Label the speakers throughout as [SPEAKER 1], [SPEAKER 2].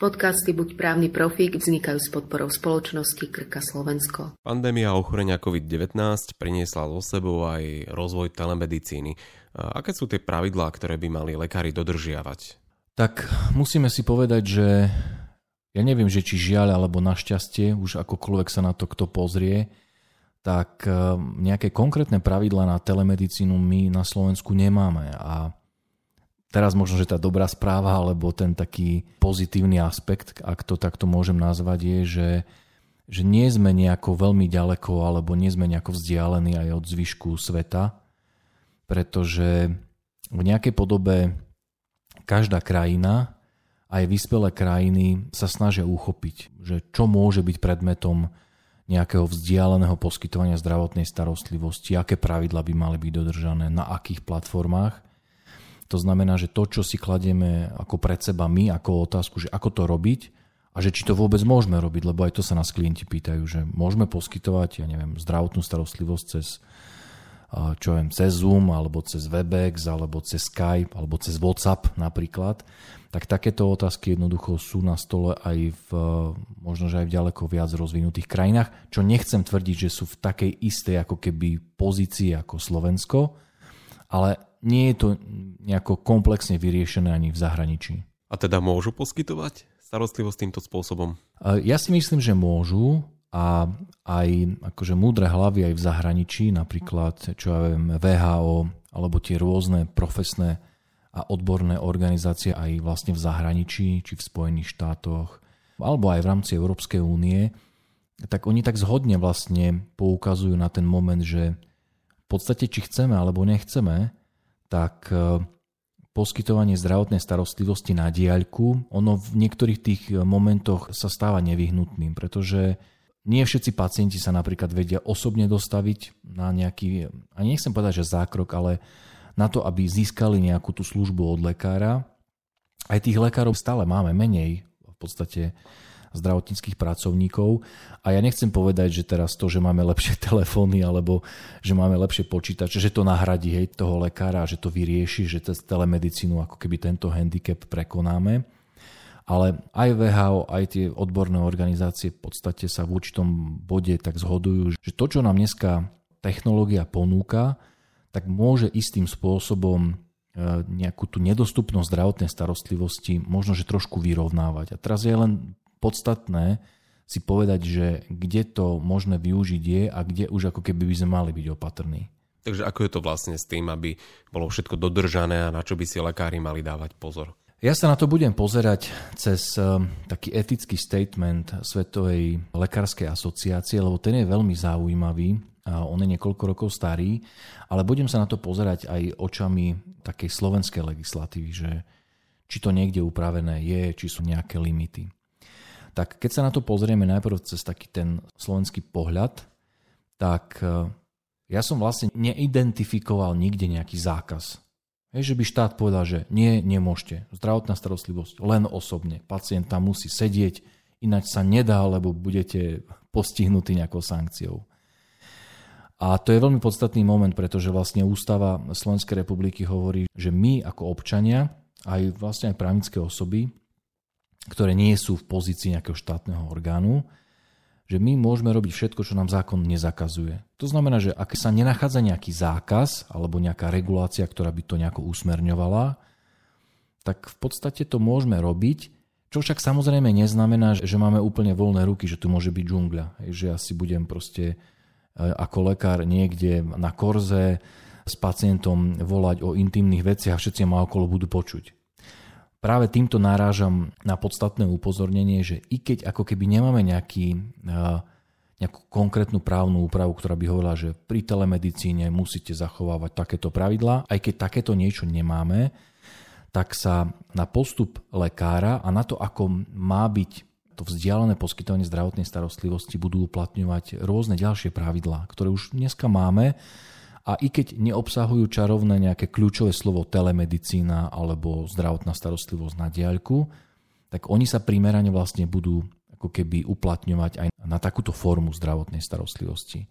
[SPEAKER 1] Podcasty Buď právny profík vznikajú s podporou spoločnosti Krka Slovensko.
[SPEAKER 2] Pandémia ochorenia COVID-19 priniesla so sebou aj rozvoj telemedicíny. Aké sú tie pravidlá, ktoré by mali lekári dodržiavať?
[SPEAKER 3] Tak musíme si povedať, že ja neviem, že či žiaľ alebo našťastie, už akokoľvek sa na to kto pozrie, tak e, nejaké konkrétne pravidlá na telemedicínu my na Slovensku nemáme. A teraz možno, že tá dobrá správa alebo ten taký pozitívny aspekt, ak to takto môžem nazvať, je, že, že nie sme nejako veľmi ďaleko alebo nie sme nejako vzdialení aj od zvyšku sveta, pretože v nejakej podobe každá krajina, aj vyspelé krajiny sa snažia uchopiť, že čo môže byť predmetom nejakého vzdialeného poskytovania zdravotnej starostlivosti, aké pravidla by mali byť dodržané, na akých platformách. To znamená, že to, čo si kladieme ako pred seba my, ako otázku, že ako to robiť a že či to vôbec môžeme robiť, lebo aj to sa nás klienti pýtajú, že môžeme poskytovať, ja neviem, zdravotnú starostlivosť cez čo viem, cez Zoom, alebo cez Webex, alebo cez Skype, alebo cez WhatsApp napríklad, tak takéto otázky jednoducho sú na stole aj v možno, že aj v ďaleko viac rozvinutých krajinách, čo nechcem tvrdiť, že sú v takej istej ako keby pozícii ako Slovensko, ale nie je to nejako komplexne vyriešené ani v zahraničí.
[SPEAKER 2] A teda môžu poskytovať starostlivosť týmto spôsobom?
[SPEAKER 3] Ja si myslím, že môžu a aj akože múdre hlavy aj v zahraničí, napríklad čo ja viem, VHO alebo tie rôzne profesné a odborné organizácie aj vlastne v zahraničí, či v Spojených štátoch, alebo aj v rámci Európskej únie, tak oni tak zhodne vlastne poukazujú na ten moment, že podstate či chceme alebo nechceme, tak e, poskytovanie zdravotnej starostlivosti na diaľku, ono v niektorých tých e, momentoch sa stáva nevyhnutným, pretože nie všetci pacienti sa napríklad vedia osobne dostaviť na nejaký, a nechcem povedať, že zákrok, ale na to, aby získali nejakú tú službu od lekára. Aj tých lekárov stále máme menej v podstate zdravotníckých pracovníkov. A ja nechcem povedať, že teraz to, že máme lepšie telefóny alebo že máme lepšie počítače, že to nahradí hej, toho lekára, že to vyrieši, že cez telemedicínu ako keby tento handicap prekonáme. Ale aj VHO, aj tie odborné organizácie v podstate sa v určitom bode tak zhodujú, že to, čo nám dneska technológia ponúka, tak môže istým spôsobom e, nejakú tú nedostupnosť zdravotnej starostlivosti možno, že trošku vyrovnávať. A teraz je len podstatné si povedať, že kde to možné využiť je a kde už ako keby by sme mali byť opatrní.
[SPEAKER 2] Takže ako je to vlastne s tým, aby bolo všetko dodržané a na čo by si lekári mali dávať pozor?
[SPEAKER 3] Ja sa na to budem pozerať cez eh, taký etický statement Svetovej lekárskej asociácie, lebo ten je veľmi zaujímavý. A on je niekoľko rokov starý, ale budem sa na to pozerať aj očami takej slovenskej legislatívy, že či to niekde upravené je, či sú nejaké limity tak keď sa na to pozrieme najprv cez taký ten slovenský pohľad, tak e, ja som vlastne neidentifikoval nikde nejaký zákaz. Hej, že by štát povedal, že nie, nemôžete. Zdravotná starostlivosť len osobne. Pacient tam musí sedieť, ináč sa nedá, lebo budete postihnutí nejakou sankciou. A to je veľmi podstatný moment, pretože vlastne ústava Slovenskej republiky hovorí, že my ako občania, aj vlastne aj právnické osoby, ktoré nie sú v pozícii nejakého štátneho orgánu, že my môžeme robiť všetko, čo nám zákon nezakazuje. To znamená, že ak sa nenachádza nejaký zákaz alebo nejaká regulácia, ktorá by to nejako usmerňovala, tak v podstate to môžeme robiť, čo však samozrejme neznamená, že máme úplne voľné ruky, že tu môže byť džungľa. Že ja si budem proste e, ako lekár niekde na korze s pacientom volať o intimných veciach a všetci ma okolo budú počuť práve týmto narážam na podstatné upozornenie, že i keď ako keby nemáme nejaký, nejakú konkrétnu právnu úpravu, ktorá by hovorila, že pri telemedicíne musíte zachovávať takéto pravidlá, aj keď takéto niečo nemáme, tak sa na postup lekára a na to, ako má byť to vzdialené poskytovanie zdravotnej starostlivosti budú uplatňovať rôzne ďalšie pravidlá, ktoré už dneska máme a i keď neobsahujú čarovné nejaké kľúčové slovo telemedicína alebo zdravotná starostlivosť na diaľku, tak oni sa primerane vlastne budú ako keby uplatňovať aj na takúto formu zdravotnej starostlivosti.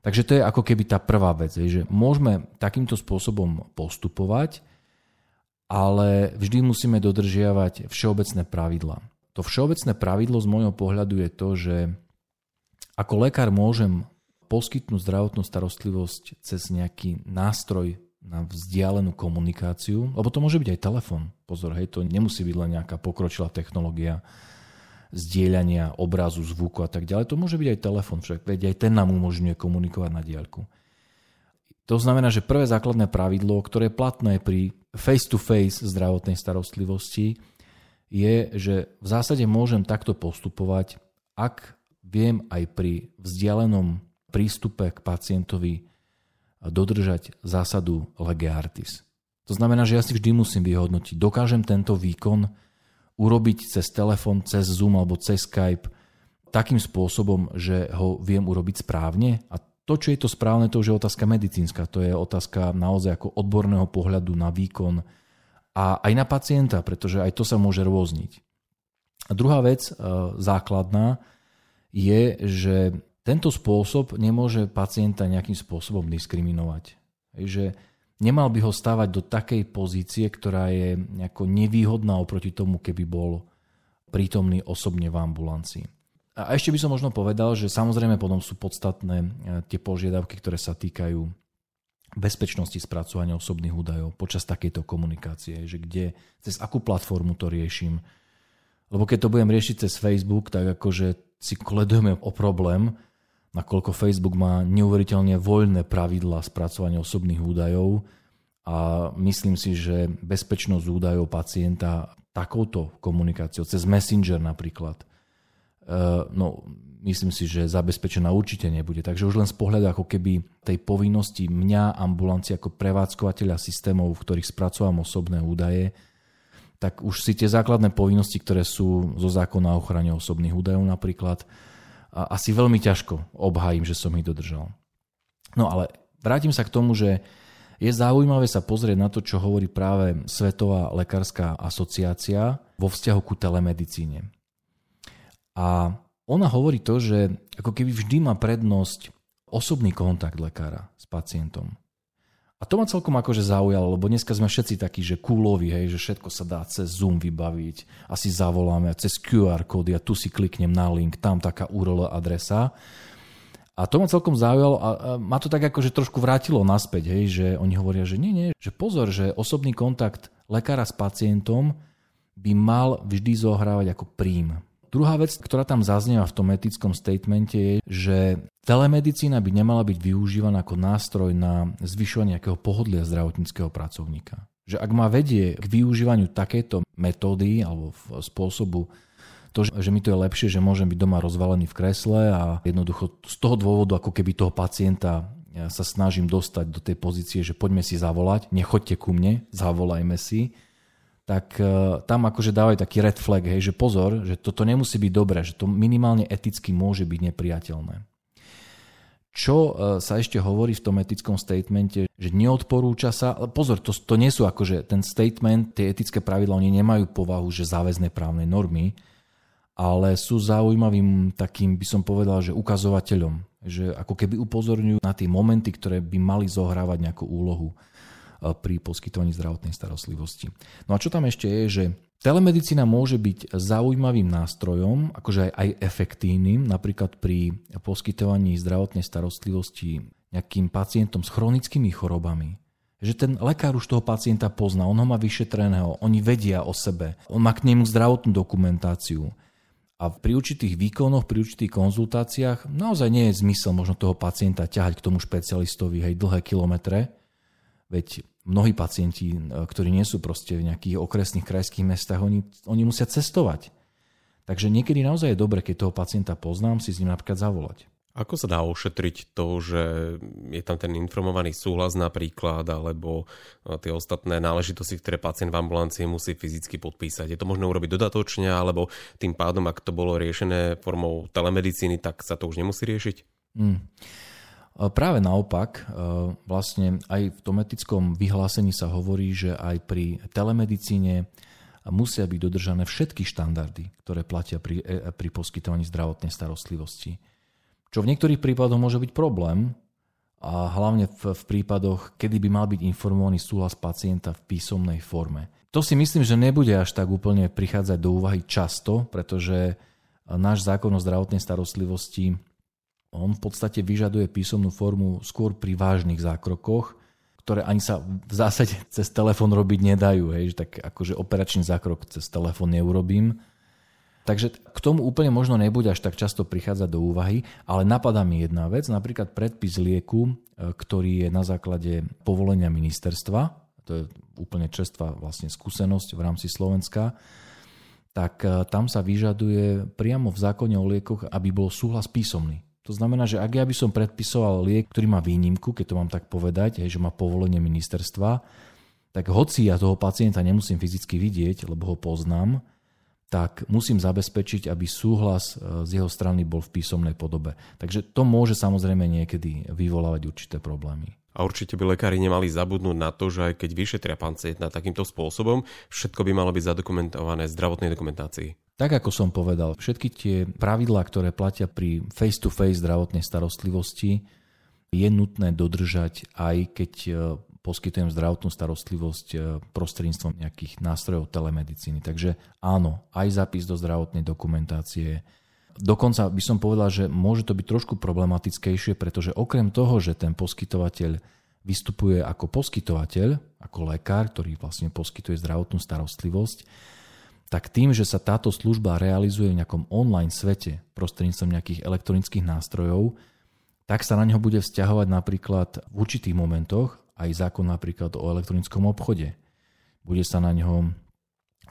[SPEAKER 3] Takže to je ako keby tá prvá vec, že môžeme takýmto spôsobom postupovať, ale vždy musíme dodržiavať všeobecné pravidla. To všeobecné pravidlo z môjho pohľadu je to, že ako lekár môžem poskytnúť zdravotnú starostlivosť cez nejaký nástroj na vzdialenú komunikáciu, lebo to môže byť aj telefon. Pozor, hej, to nemusí byť len nejaká pokročilá technológia zdieľania obrazu, zvuku a tak ďalej. To môže byť aj telefon, však veď aj ten nám umožňuje komunikovať na diaľku. To znamená, že prvé základné pravidlo, ktoré je platné pri face-to-face zdravotnej starostlivosti, je, že v zásade môžem takto postupovať, ak viem aj pri vzdialenom prístupe k pacientovi dodržať zásadu lege artis. To znamená, že ja si vždy musím vyhodnotiť, dokážem tento výkon urobiť cez telefón, cez Zoom alebo cez Skype takým spôsobom, že ho viem urobiť správne a to, čo je to správne, to už je otázka medicínska. To je otázka naozaj ako odborného pohľadu na výkon a aj na pacienta, pretože aj to sa môže rôzniť. A druhá vec, e, základná, je, že tento spôsob nemôže pacienta nejakým spôsobom diskriminovať. Že nemal by ho stávať do takej pozície, ktorá je nejako nevýhodná oproti tomu, keby bol prítomný osobne v ambulancii. A ešte by som možno povedal, že samozrejme potom sú podstatné e, tie požiadavky, ktoré sa týkajú bezpečnosti spracovania osobných údajov počas takejto komunikácie, že kde, cez akú platformu to riešim. Lebo keď to budem riešiť cez Facebook, tak akože si koledujeme o problém, nakoľko Facebook má neuveriteľne voľné pravidla spracovania osobných údajov a myslím si, že bezpečnosť údajov pacienta takouto komunikáciou, cez Messenger napríklad, Eh, no myslím si, že zabezpečená určite nebude. Takže už len z pohľadu ako keby tej povinnosti mňa, ambulancie ako prevádzkovateľa systémov, v ktorých spracovam osobné údaje, tak už si tie základné povinnosti, ktoré sú zo zákona o ochrane osobných údajov napríklad, asi veľmi ťažko obhájim, že som ich dodržal. No ale vrátim sa k tomu, že je zaujímavé sa pozrieť na to, čo hovorí práve Svetová lekárska asociácia vo vzťahu ku telemedicíne. A ona hovorí to, že ako keby vždy má prednosť osobný kontakt lekára s pacientom. A to ma celkom akože zaujalo, lebo dneska sme všetci takí, že kúloví, hej, že všetko sa dá cez Zoom vybaviť, asi zavoláme cez QR kódy a tu si kliknem na link, tam taká URL adresa. A to ma celkom zaujalo a ma to tak akože trošku vrátilo naspäť, hej, že oni hovoria, že nie, nie, že pozor, že osobný kontakt lekára s pacientom by mal vždy zohrávať ako príjm. Druhá vec, ktorá tam zaznieva v tom etickom statemente je, že telemedicína by nemala byť využívaná ako nástroj na zvyšovanie nejakého pohodlia zdravotníckého pracovníka. Že ak ma vedie k využívaniu takéto metódy alebo spôsobu to, že mi to je lepšie, že môžem byť doma rozvalený v kresle a jednoducho z toho dôvodu, ako keby toho pacienta ja sa snažím dostať do tej pozície, že poďme si zavolať, nechoďte ku mne, zavolajme si, tak uh, tam akože dávajú taký red flag, hej, že pozor, že toto nemusí byť dobré, že to minimálne eticky môže byť nepriateľné. Čo uh, sa ešte hovorí v tom etickom statemente, že neodporúča sa, pozor, to, to nie sú akože ten statement, tie etické pravidla, oni nemajú povahu, že záväzné právne normy, ale sú zaujímavým takým, by som povedal, že ukazovateľom, že ako keby upozorňujú na tie momenty, ktoré by mali zohrávať nejakú úlohu pri poskytovaní zdravotnej starostlivosti. No a čo tam ešte je, že telemedicína môže byť zaujímavým nástrojom, akože aj, aj efektívnym, napríklad pri poskytovaní zdravotnej starostlivosti nejakým pacientom s chronickými chorobami, že ten lekár už toho pacienta pozná, on ho má vyšetreného, oni vedia o sebe, on má k nemu zdravotnú dokumentáciu. A pri určitých výkonoch, pri určitých konzultáciách naozaj nie je zmysel možno toho pacienta ťahať k tomu špecialistovi hej, dlhé kilometre, veď mnohí pacienti, e, ktorí nie sú proste v nejakých okresných krajských mestách, oni, oni musia cestovať. Takže niekedy naozaj je dobre, keď toho pacienta poznám, si s ním napríklad zavolať.
[SPEAKER 2] Ako sa dá ošetriť to, že je tam ten informovaný súhlas napríklad, alebo e, tie ostatné náležitosti, ktoré pacient v ambulancii musí fyzicky podpísať? Je to možné urobiť dodatočne, alebo tým pádom, ak to bolo riešené formou telemedicíny, tak sa to už nemusí riešiť? Mm.
[SPEAKER 3] Práve naopak, vlastne aj v tom etickom vyhlásení sa hovorí, že aj pri telemedicíne musia byť dodržané všetky štandardy, ktoré platia pri, e, pri poskytovaní zdravotnej starostlivosti. Čo v niektorých prípadoch môže byť problém, a hlavne v, v prípadoch, kedy by mal byť informovaný súhlas pacienta v písomnej forme. To si myslím, že nebude až tak úplne prichádzať do úvahy často, pretože náš zákon o zdravotnej starostlivosti on v podstate vyžaduje písomnú formu skôr pri vážnych zákrokoch, ktoré ani sa v zásade cez telefón robiť nedajú. Hej, tak akože operačný zákrok cez telefón neurobím. Takže k tomu úplne možno nebude až tak často prichádzať do úvahy, ale napadá mi jedna vec, napríklad predpis lieku, e, ktorý je na základe povolenia ministerstva, to je úplne čerstvá vlastne skúsenosť v rámci Slovenska, tak e, tam sa vyžaduje priamo v zákone o liekoch, aby bol súhlas písomný. To znamená, že ak ja by som predpisoval liek, ktorý má výnimku, keď to mám tak povedať, že má povolenie ministerstva, tak hoci ja toho pacienta nemusím fyzicky vidieť, lebo ho poznám, tak musím zabezpečiť, aby súhlas e, z jeho strany bol v písomnej podobe. Takže to môže samozrejme niekedy vyvolávať určité problémy.
[SPEAKER 2] A určite by lekári nemali zabudnúť na to, že aj keď vyšetria pacienta takýmto spôsobom, všetko by malo byť zadokumentované v zdravotnej dokumentácii.
[SPEAKER 3] Tak ako som povedal, všetky tie pravidlá, ktoré platia pri face-to-face zdravotnej starostlivosti, je nutné dodržať aj keď e, poskytujem zdravotnú starostlivosť e, prostredníctvom nejakých nástrojov telemedicíny. Takže áno, aj zápis do zdravotnej dokumentácie. Dokonca by som povedal, že môže to byť trošku problematickejšie, pretože okrem toho, že ten poskytovateľ vystupuje ako poskytovateľ, ako lekár, ktorý vlastne poskytuje zdravotnú starostlivosť, tak tým, že sa táto služba realizuje v nejakom online svete prostredníctvom nejakých elektronických nástrojov, tak sa na neho bude vzťahovať napríklad v určitých momentoch aj zákon napríklad o elektronickom obchode. Bude sa na ňo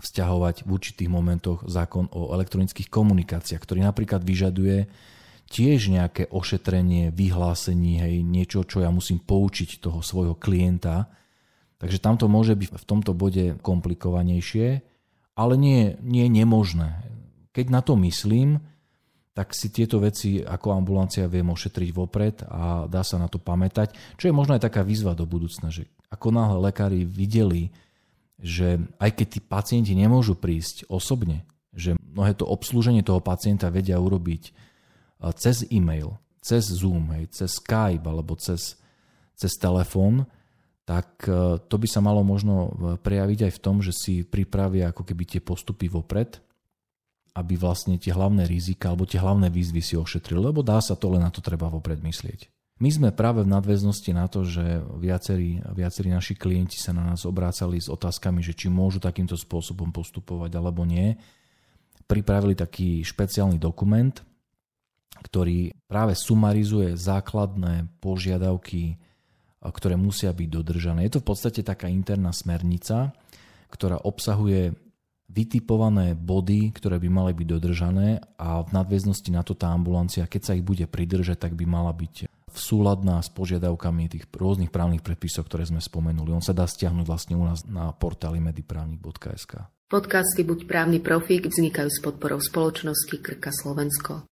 [SPEAKER 3] vzťahovať v určitých momentoch zákon o elektronických komunikáciách, ktorý napríklad vyžaduje tiež nejaké ošetrenie, vyhlásenie, hej, niečo, čo ja musím poučiť toho svojho klienta. Takže tam to môže byť v tomto bode komplikovanejšie, ale nie, nie je nemožné. Keď na to myslím, tak si tieto veci ako ambulancia viem ošetriť vopred a dá sa na to pamätať. Čo je možno aj taká výzva do budúcna, že ako náhle lekári videli, že aj keď tí pacienti nemôžu prísť osobne, že mnohé to obslúženie toho pacienta vedia urobiť cez e-mail, cez Zoom, hej, cez Skype alebo cez, cez telefón, tak e, to by sa malo možno e, prejaviť aj v tom, že si pripravia ako keby tie postupy vopred aby vlastne tie hlavné rizika alebo tie hlavné výzvy si ošetrili, lebo dá sa to, len na to treba vopred myslieť. My sme práve v nadväznosti na to, že viacerí, viacerí naši klienti sa na nás obrácali s otázkami, že či môžu takýmto spôsobom postupovať alebo nie, pripravili taký špeciálny dokument, ktorý práve sumarizuje základné požiadavky, ktoré musia byť dodržané. Je to v podstate taká interná smernica, ktorá obsahuje vytipované body, ktoré by mali byť dodržané a v nadväznosti na to tá ambulancia, keď sa ich bude pridržať, tak by mala byť v súladná s požiadavkami tých rôznych právnych predpisov, ktoré sme spomenuli. On sa dá stiahnuť vlastne u nás na portáli mediprávnik.sk.
[SPEAKER 1] Podcasty Buď právny profík vznikajú s podporou spoločnosti Krka Slovensko.